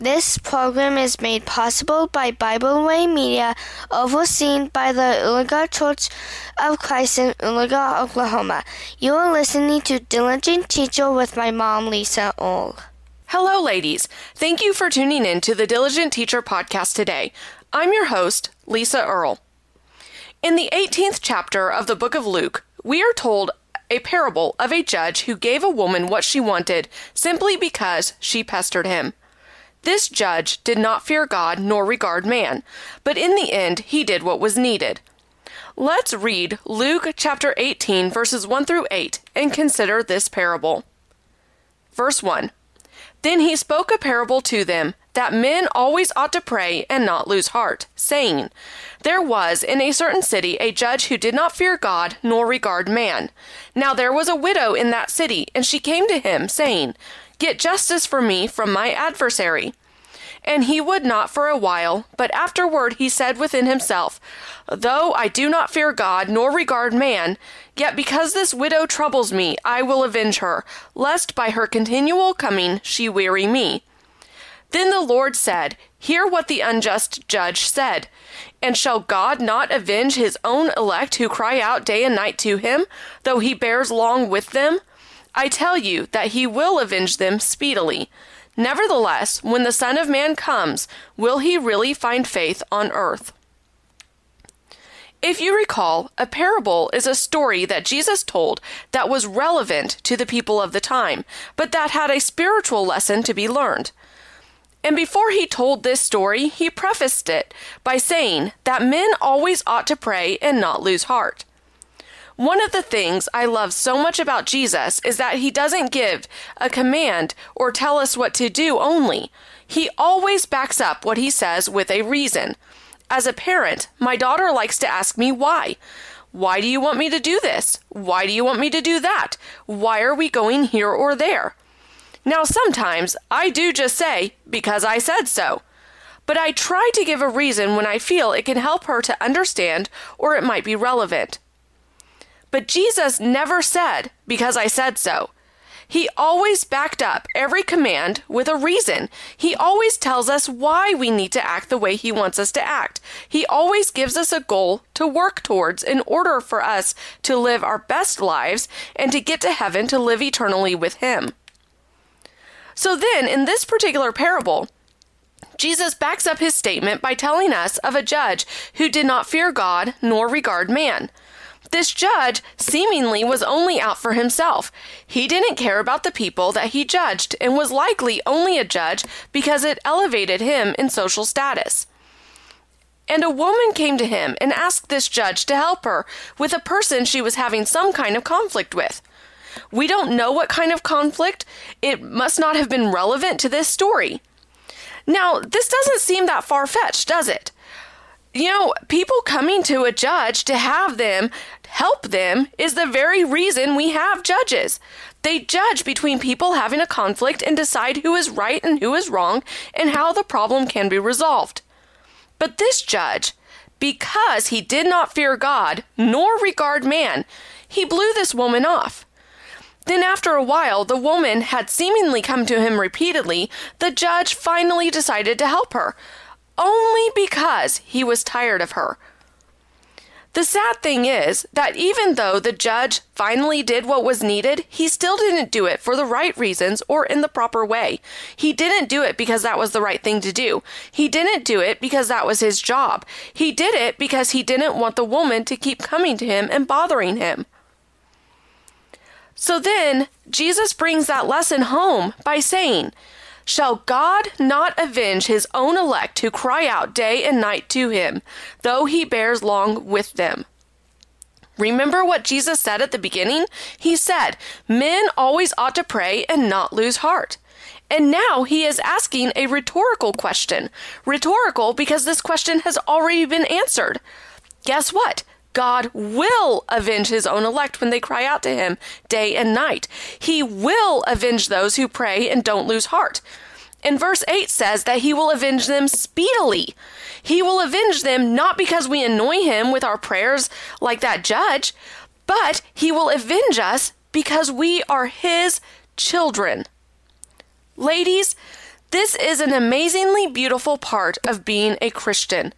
This program is made possible by Bible Way Media, overseen by the Oologah Church of Christ in Oologah, Oklahoma. You are listening to Diligent Teacher with my mom, Lisa Earl. Hello, ladies. Thank you for tuning in to the Diligent Teacher podcast today. I'm your host, Lisa Earl. In the 18th chapter of the book of Luke, we are told a parable of a judge who gave a woman what she wanted simply because she pestered him. This judge did not fear God nor regard man, but in the end he did what was needed. Let's read Luke chapter 18, verses 1 through 8, and consider this parable. Verse 1 Then he spoke a parable to them that men always ought to pray and not lose heart, saying, There was in a certain city a judge who did not fear God nor regard man. Now there was a widow in that city, and she came to him, saying, Get justice for me from my adversary. And he would not for a while, but afterward he said within himself, Though I do not fear God nor regard man, yet because this widow troubles me, I will avenge her, lest by her continual coming she weary me. Then the Lord said, Hear what the unjust judge said. And shall God not avenge his own elect who cry out day and night to him, though he bears long with them? I tell you that he will avenge them speedily. Nevertheless, when the Son of Man comes, will he really find faith on earth? If you recall, a parable is a story that Jesus told that was relevant to the people of the time, but that had a spiritual lesson to be learned. And before he told this story, he prefaced it by saying that men always ought to pray and not lose heart. One of the things I love so much about Jesus is that he doesn't give a command or tell us what to do only. He always backs up what he says with a reason. As a parent, my daughter likes to ask me why. Why do you want me to do this? Why do you want me to do that? Why are we going here or there? Now, sometimes I do just say, because I said so. But I try to give a reason when I feel it can help her to understand or it might be relevant. But Jesus never said, because I said so. He always backed up every command with a reason. He always tells us why we need to act the way He wants us to act. He always gives us a goal to work towards in order for us to live our best lives and to get to heaven to live eternally with Him. So then, in this particular parable, Jesus backs up his statement by telling us of a judge who did not fear God nor regard man. This judge seemingly was only out for himself. He didn't care about the people that he judged and was likely only a judge because it elevated him in social status. And a woman came to him and asked this judge to help her with a person she was having some kind of conflict with. We don't know what kind of conflict. It must not have been relevant to this story. Now, this doesn't seem that far fetched, does it? You know, people coming to a judge to have them help them is the very reason we have judges. They judge between people having a conflict and decide who is right and who is wrong and how the problem can be resolved. But this judge, because he did not fear God nor regard man, he blew this woman off. Then, after a while, the woman had seemingly come to him repeatedly. The judge finally decided to help her, only because he was tired of her. The sad thing is that even though the judge finally did what was needed, he still didn't do it for the right reasons or in the proper way. He didn't do it because that was the right thing to do. He didn't do it because that was his job. He did it because he didn't want the woman to keep coming to him and bothering him. So then, Jesus brings that lesson home by saying, Shall God not avenge his own elect who cry out day and night to him, though he bears long with them? Remember what Jesus said at the beginning? He said, Men always ought to pray and not lose heart. And now he is asking a rhetorical question. Rhetorical because this question has already been answered. Guess what? God will avenge his own elect when they cry out to him day and night. He will avenge those who pray and don't lose heart. And verse 8 says that he will avenge them speedily. He will avenge them not because we annoy him with our prayers like that judge, but he will avenge us because we are his children. Ladies, This is an amazingly beautiful part of being a Christian.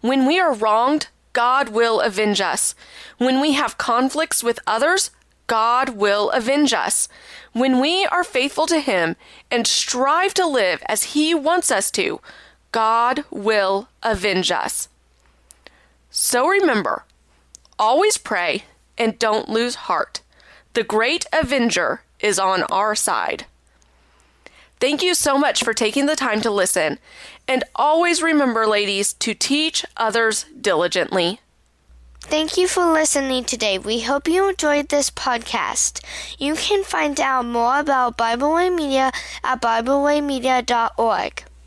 When we are wronged, God will avenge us. When we have conflicts with others, God will avenge us. When we are faithful to Him and strive to live as He wants us to, God will avenge us. So remember, always pray and don't lose heart. The great avenger is on our side. Thank you so much for taking the time to listen. And always remember, ladies, to teach others diligently. Thank you for listening today. We hope you enjoyed this podcast. You can find out more about Bible Way Media at BibleWayMedia.org.